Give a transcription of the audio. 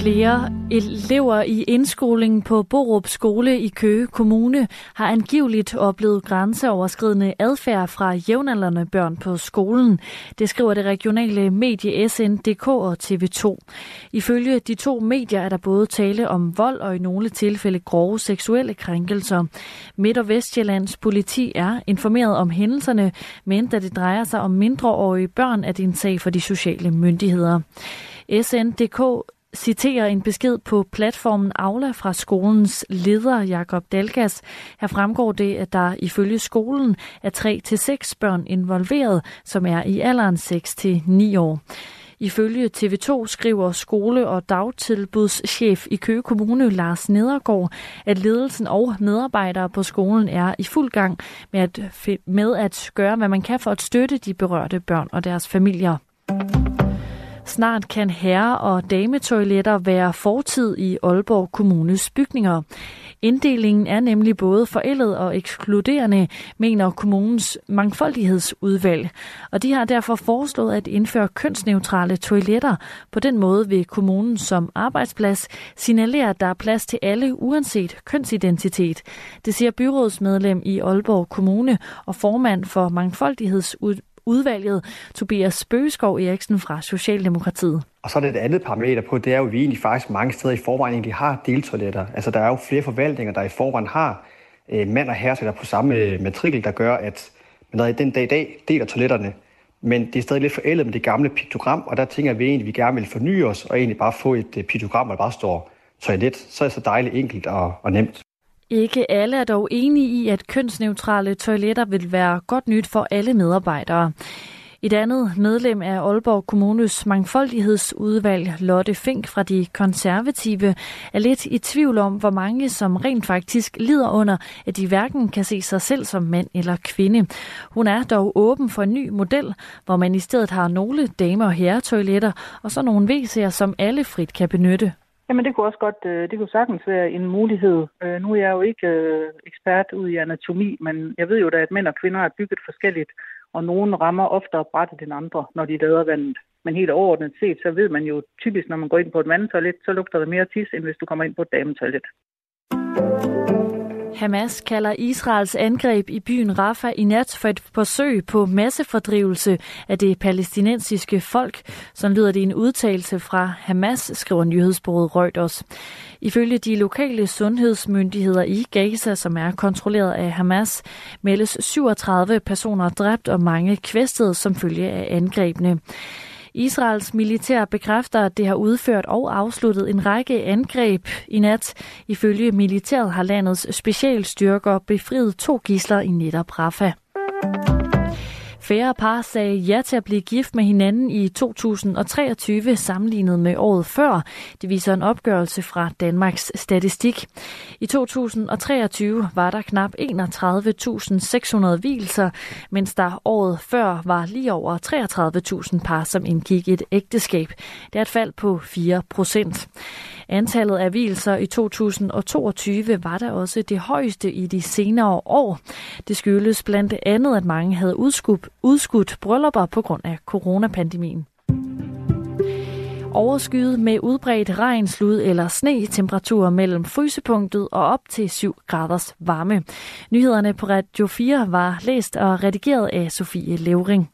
Flere elever i indskolingen på Borup Skole i Køge Kommune har angiveligt oplevet grænseoverskridende adfærd fra jævnaldrende børn på skolen. Det skriver det regionale medie SNDK og TV2. Ifølge de to medier er der både tale om vold og i nogle tilfælde grove seksuelle krænkelser. Midt- og Vestjyllands politi er informeret om hændelserne, men da det drejer sig om mindreårige børn, er det en sag for de sociale myndigheder. SNDK citerer en besked på platformen Aula fra skolens leder Jakob Dalgas. Her fremgår det, at der ifølge skolen er 3-6 børn involveret, som er i alderen 6-9 år. Ifølge TV2 skriver skole- og dagtilbudschef i Køge Kommune, Lars Nedergaard, at ledelsen og medarbejdere på skolen er i fuld gang med at, med at gøre, hvad man kan for at støtte de berørte børn og deres familier. Snart kan herre- og dametoiletter være fortid i Aalborg Kommunes bygninger. Inddelingen er nemlig både forældet og ekskluderende, mener kommunens mangfoldighedsudvalg. Og de har derfor foreslået at indføre kønsneutrale toiletter. På den måde vil kommunen som arbejdsplads signalere, at der er plads til alle uanset kønsidentitet. Det siger byrådsmedlem i Aalborg Kommune og formand for mangfoldighedsudvalget udvalget, Tobias Bøgeskov Eriksen fra Socialdemokratiet. Og så er det et andet parameter på, det er jo, at vi egentlig faktisk mange steder i forvejen egentlig har deltoiletter. Altså der er jo flere forvaltninger, der i forvejen har øh, mand og herre på samme øh, matrikel, der gør, at man den dag i dag deler toiletterne. Men det er stadig lidt forældet med det gamle piktogram, og der tænker vi egentlig, at vi gerne vil forny os, og egentlig bare få et øh, piktogram, hvor der bare står toilet. Så er det så dejligt enkelt og, og nemt. Ikke alle er dog enige i, at kønsneutrale toiletter vil være godt nyt for alle medarbejdere. Et andet medlem af Aalborg Kommunes mangfoldighedsudvalg, Lotte Fink fra de konservative, er lidt i tvivl om, hvor mange som rent faktisk lider under, at de hverken kan se sig selv som mand eller kvinde. Hun er dog åben for en ny model, hvor man i stedet har nogle dame- og herretoiletter, og så nogle WC'er, som alle frit kan benytte. Jamen det kunne også godt, øh, det kunne sagtens være en mulighed. Øh, nu er jeg jo ikke øh, ekspert ud i anatomi, men jeg ved jo da, at mænd og kvinder er bygget forskelligt, og nogen rammer oftere brættet end andre, når de lader vandet. Men helt overordnet set, så ved man jo typisk, når man går ind på et mandetoilet, så lugter det mere tis, end hvis du kommer ind på et dametoilet. Hamas kalder Israels angreb i byen Rafah i nat for et forsøg på massefordrivelse af det palæstinensiske folk, som lyder det en udtalelse fra Hamas, skriver nyhedsbureauet Reuters. Ifølge de lokale sundhedsmyndigheder i Gaza, som er kontrolleret af Hamas, meldes 37 personer dræbt og mange kvæstet som følge af angrebene. Israels militær bekræfter, at det har udført og afsluttet en række angreb i nat. Ifølge militæret har landets specialstyrker befriet to gisler i netop Rafah. Færre par sagde ja til at blive gift med hinanden i 2023 sammenlignet med året før. Det viser en opgørelse fra Danmarks Statistik. I 2023 var der knap 31.600 hvilser, mens der året før var lige over 33.000 par, som indgik et ægteskab. Det er et fald på 4 procent. Antallet af hvilser i 2022 var der også det højeste i de senere år. Det skyldes blandt andet, at mange havde udskudt, udskudt bryllupper på grund af coronapandemien. Overskyet med udbredt regn, slud eller sne, temperaturer mellem frysepunktet og op til 7 graders varme. Nyhederne på Radio 4 var læst og redigeret af Sofie Levering.